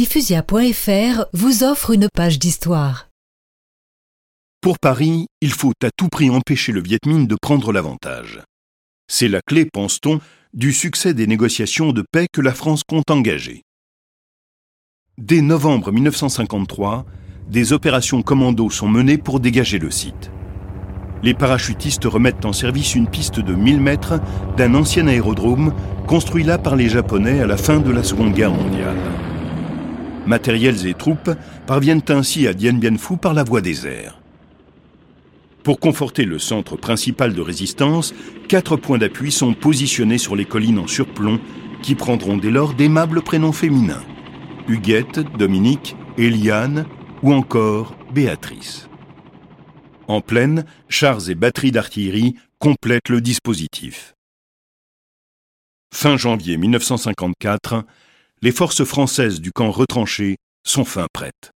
Diffusia.fr vous offre une page d'histoire. Pour Paris, il faut à tout prix empêcher le Viet Minh de prendre l'avantage. C'est la clé, pense-t-on, du succès des négociations de paix que la France compte engager. Dès novembre 1953, des opérations commando sont menées pour dégager le site. Les parachutistes remettent en service une piste de 1000 mètres d'un ancien aérodrome construit là par les Japonais à la fin de la Seconde Guerre mondiale. Matériels et troupes parviennent ainsi à Dien Bien Phu par la voie des airs. Pour conforter le centre principal de résistance, quatre points d'appui sont positionnés sur les collines en surplomb qui prendront dès lors d'aimables prénoms féminins. Huguette, Dominique, Eliane ou encore Béatrice. En plaine, chars et batteries d'artillerie complètent le dispositif. Fin janvier 1954, les forces françaises du camp retranché sont fin prêtes.